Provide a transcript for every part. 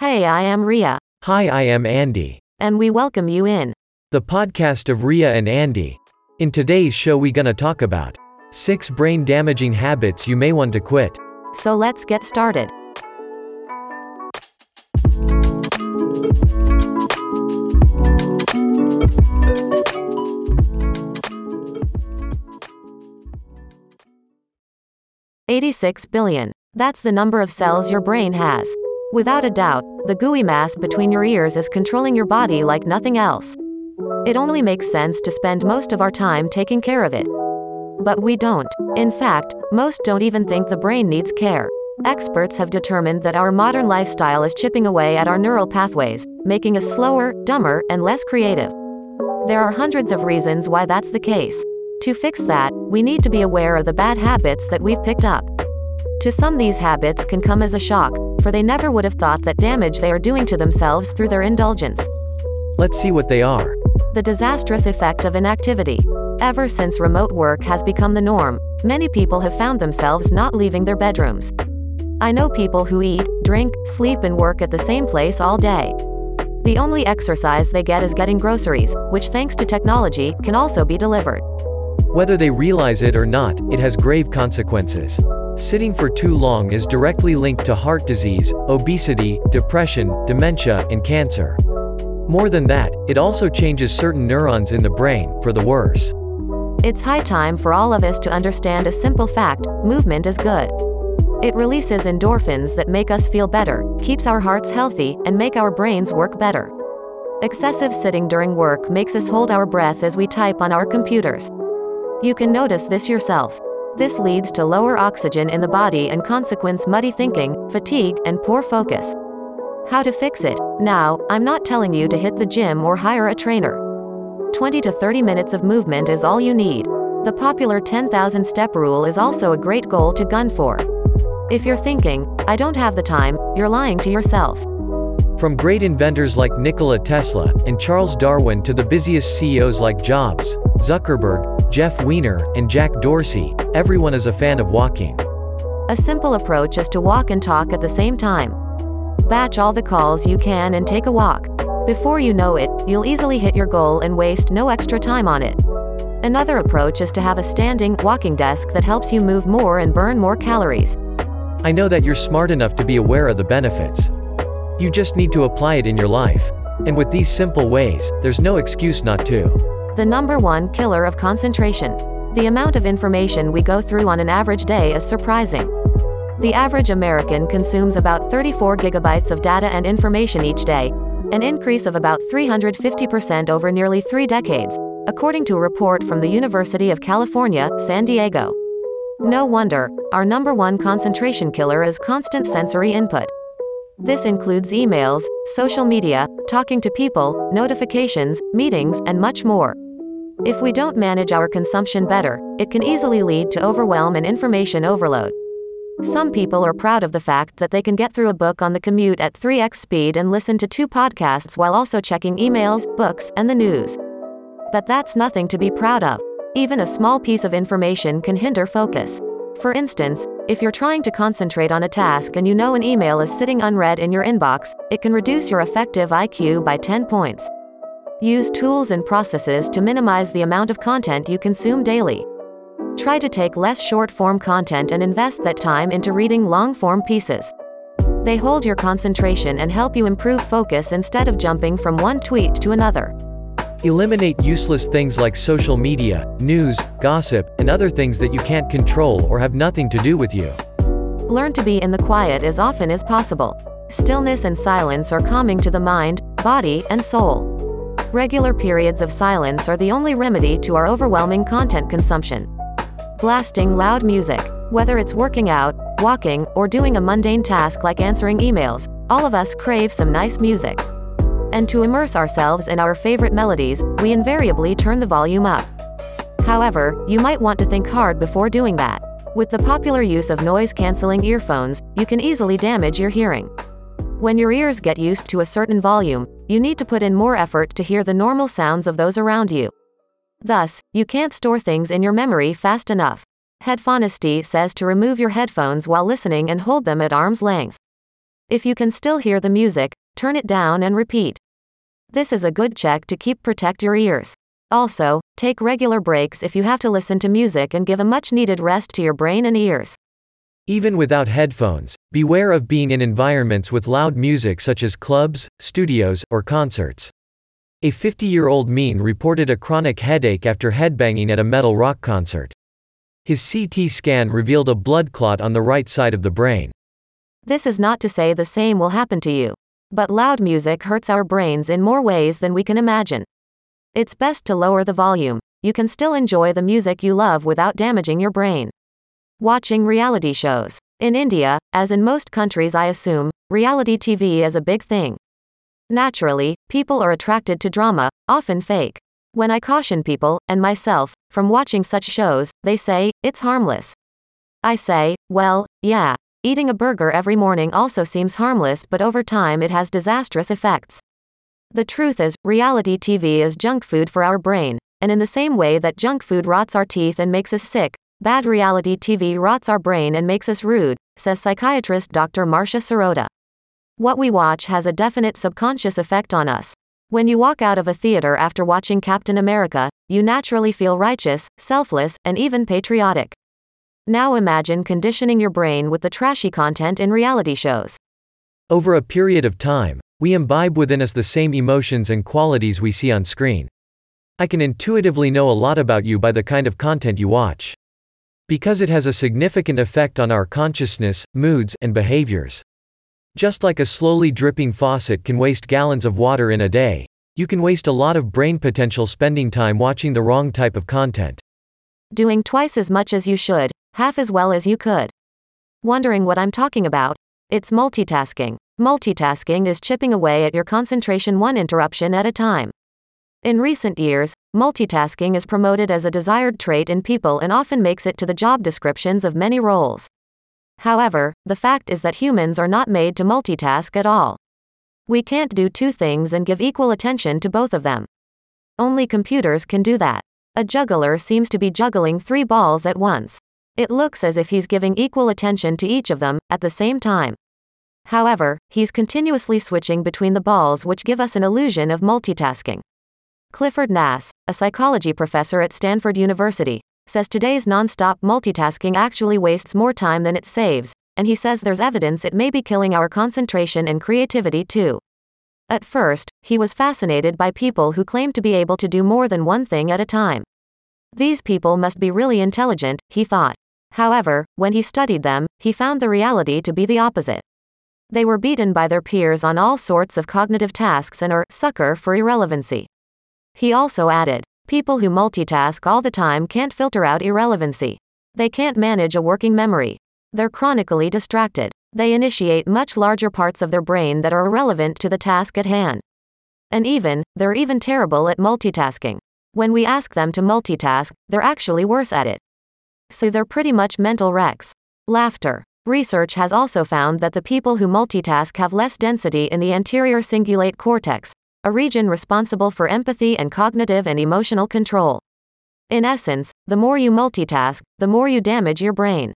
Hey, I am Ria, Hi, I am Andy, and we welcome you in. the podcast of Ria and Andy. In today's show, we gonna talk about 6 brain damaging habits you may want to quit. So let's get started. Eighty-six billion. That's the number of cells your brain has. Without a doubt, the gooey mass between your ears is controlling your body like nothing else. It only makes sense to spend most of our time taking care of it. But we don't. In fact, most don't even think the brain needs care. Experts have determined that our modern lifestyle is chipping away at our neural pathways, making us slower, dumber, and less creative. There are hundreds of reasons why that's the case. To fix that, we need to be aware of the bad habits that we've picked up. To some, these habits can come as a shock, for they never would have thought that damage they are doing to themselves through their indulgence. Let's see what they are. The disastrous effect of inactivity. Ever since remote work has become the norm, many people have found themselves not leaving their bedrooms. I know people who eat, drink, sleep, and work at the same place all day. The only exercise they get is getting groceries, which, thanks to technology, can also be delivered. Whether they realize it or not, it has grave consequences. Sitting for too long is directly linked to heart disease, obesity, depression, dementia, and cancer. More than that, it also changes certain neurons in the brain, for the worse. It's high time for all of us to understand a simple fact movement is good. It releases endorphins that make us feel better, keeps our hearts healthy, and make our brains work better. Excessive sitting during work makes us hold our breath as we type on our computers. You can notice this yourself. This leads to lower oxygen in the body and consequence muddy thinking, fatigue, and poor focus. How to fix it? Now, I'm not telling you to hit the gym or hire a trainer. 20 to 30 minutes of movement is all you need. The popular 10,000 step rule is also a great goal to gun for. If you're thinking, I don't have the time, you're lying to yourself. From great inventors like Nikola Tesla and Charles Darwin to the busiest CEOs like Jobs, Zuckerberg, Jeff Weiner, and Jack Dorsey, everyone is a fan of walking. A simple approach is to walk and talk at the same time. Batch all the calls you can and take a walk. Before you know it, you'll easily hit your goal and waste no extra time on it. Another approach is to have a standing, walking desk that helps you move more and burn more calories. I know that you're smart enough to be aware of the benefits. You just need to apply it in your life. And with these simple ways, there's no excuse not to. The number one killer of concentration. The amount of information we go through on an average day is surprising. The average American consumes about 34 gigabytes of data and information each day, an increase of about 350% over nearly three decades, according to a report from the University of California, San Diego. No wonder, our number one concentration killer is constant sensory input. This includes emails, social media, talking to people, notifications, meetings, and much more. If we don't manage our consumption better, it can easily lead to overwhelm and information overload. Some people are proud of the fact that they can get through a book on the commute at 3x speed and listen to two podcasts while also checking emails, books, and the news. But that's nothing to be proud of. Even a small piece of information can hinder focus. For instance, if you're trying to concentrate on a task and you know an email is sitting unread in your inbox, it can reduce your effective IQ by 10 points. Use tools and processes to minimize the amount of content you consume daily. Try to take less short form content and invest that time into reading long form pieces. They hold your concentration and help you improve focus instead of jumping from one tweet to another. Eliminate useless things like social media, news, gossip, and other things that you can't control or have nothing to do with you. Learn to be in the quiet as often as possible. Stillness and silence are calming to the mind, body, and soul. Regular periods of silence are the only remedy to our overwhelming content consumption. Blasting loud music, whether it's working out, walking, or doing a mundane task like answering emails, all of us crave some nice music. And to immerse ourselves in our favorite melodies, we invariably turn the volume up. However, you might want to think hard before doing that. With the popular use of noise canceling earphones, you can easily damage your hearing. When your ears get used to a certain volume, you need to put in more effort to hear the normal sounds of those around you. Thus, you can't store things in your memory fast enough. Headphonesty says to remove your headphones while listening and hold them at arm's length. If you can still hear the music, turn it down and repeat. This is a good check to keep protect your ears. Also, take regular breaks if you have to listen to music and give a much needed rest to your brain and ears. Even without headphones, beware of being in environments with loud music such as clubs, studios, or concerts. A 50 year old Mean reported a chronic headache after headbanging at a metal rock concert. His CT scan revealed a blood clot on the right side of the brain. This is not to say the same will happen to you. But loud music hurts our brains in more ways than we can imagine. It's best to lower the volume. You can still enjoy the music you love without damaging your brain. Watching reality shows. In India, as in most countries, I assume, reality TV is a big thing. Naturally, people are attracted to drama, often fake. When I caution people, and myself, from watching such shows, they say, it's harmless. I say, well, yeah, Eating a burger every morning also seems harmless, but over time it has disastrous effects. The truth is, reality TV is junk food for our brain, and in the same way that junk food rots our teeth and makes us sick, bad reality TV rots our brain and makes us rude, says psychiatrist Dr. Marcia Sirota. What we watch has a definite subconscious effect on us. When you walk out of a theater after watching Captain America, you naturally feel righteous, selfless, and even patriotic. Now imagine conditioning your brain with the trashy content in reality shows. Over a period of time, we imbibe within us the same emotions and qualities we see on screen. I can intuitively know a lot about you by the kind of content you watch. Because it has a significant effect on our consciousness, moods, and behaviors. Just like a slowly dripping faucet can waste gallons of water in a day, you can waste a lot of brain potential spending time watching the wrong type of content. Doing twice as much as you should, half as well as you could. Wondering what I'm talking about? It's multitasking. Multitasking is chipping away at your concentration one interruption at a time. In recent years, multitasking is promoted as a desired trait in people and often makes it to the job descriptions of many roles. However, the fact is that humans are not made to multitask at all. We can't do two things and give equal attention to both of them. Only computers can do that. A juggler seems to be juggling three balls at once. It looks as if he's giving equal attention to each of them, at the same time. However, he's continuously switching between the balls, which give us an illusion of multitasking. Clifford Nass, a psychology professor at Stanford University, says today's nonstop multitasking actually wastes more time than it saves, and he says there's evidence it may be killing our concentration and creativity too. At first, he was fascinated by people who claimed to be able to do more than one thing at a time. These people must be really intelligent, he thought. However, when he studied them, he found the reality to be the opposite. They were beaten by their peers on all sorts of cognitive tasks and are sucker for irrelevancy. He also added, people who multitask all the time can't filter out irrelevancy. They can't manage a working memory. They're chronically distracted. They initiate much larger parts of their brain that are irrelevant to the task at hand. And even, they're even terrible at multitasking. When we ask them to multitask, they're actually worse at it so they're pretty much mental wrecks. Laughter. Research has also found that the people who multitask have less density in the anterior cingulate cortex, a region responsible for empathy and cognitive and emotional control. In essence, the more you multitask, the more you damage your brain.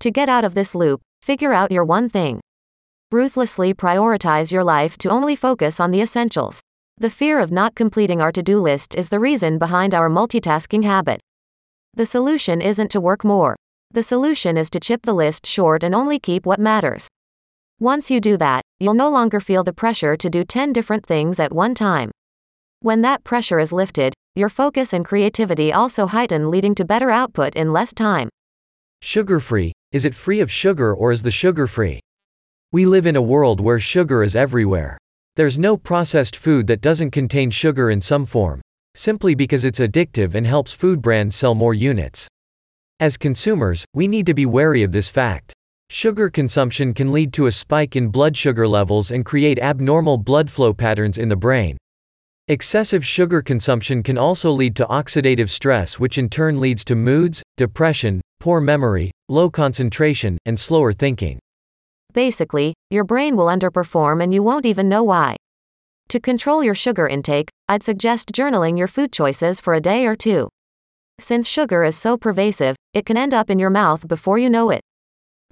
To get out of this loop, figure out your one thing. Ruthlessly prioritize your life to only focus on the essentials. The fear of not completing our to do list is the reason behind our multitasking habit. The solution isn't to work more. The solution is to chip the list short and only keep what matters. Once you do that, you'll no longer feel the pressure to do 10 different things at one time. When that pressure is lifted, your focus and creativity also heighten, leading to better output in less time. Sugar free is it free of sugar or is the sugar free? We live in a world where sugar is everywhere. There's no processed food that doesn't contain sugar in some form simply because it's addictive and helps food brands sell more units. As consumers, we need to be wary of this fact. Sugar consumption can lead to a spike in blood sugar levels and create abnormal blood flow patterns in the brain. Excessive sugar consumption can also lead to oxidative stress, which in turn leads to moods, depression, poor memory, low concentration, and slower thinking. Basically, your brain will underperform and you won't even know why. To control your sugar intake, I'd suggest journaling your food choices for a day or two. Since sugar is so pervasive, it can end up in your mouth before you know it.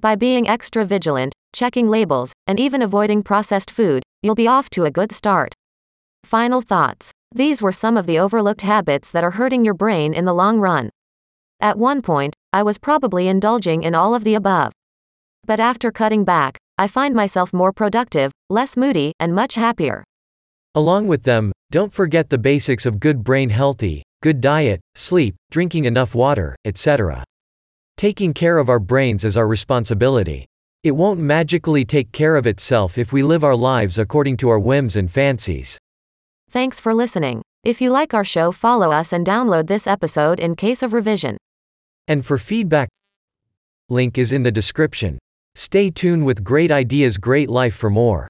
By being extra vigilant, checking labels, and even avoiding processed food, you'll be off to a good start. Final thoughts. These were some of the overlooked habits that are hurting your brain in the long run. At one point, I was probably indulging in all of the above. But after cutting back, I find myself more productive, less moody, and much happier. Along with them, don't forget the basics of good brain healthy, good diet, sleep, drinking enough water, etc. Taking care of our brains is our responsibility. It won't magically take care of itself if we live our lives according to our whims and fancies. Thanks for listening. If you like our show, follow us and download this episode in case of revision. And for feedback, link is in the description. Stay tuned with great ideas, great life for more.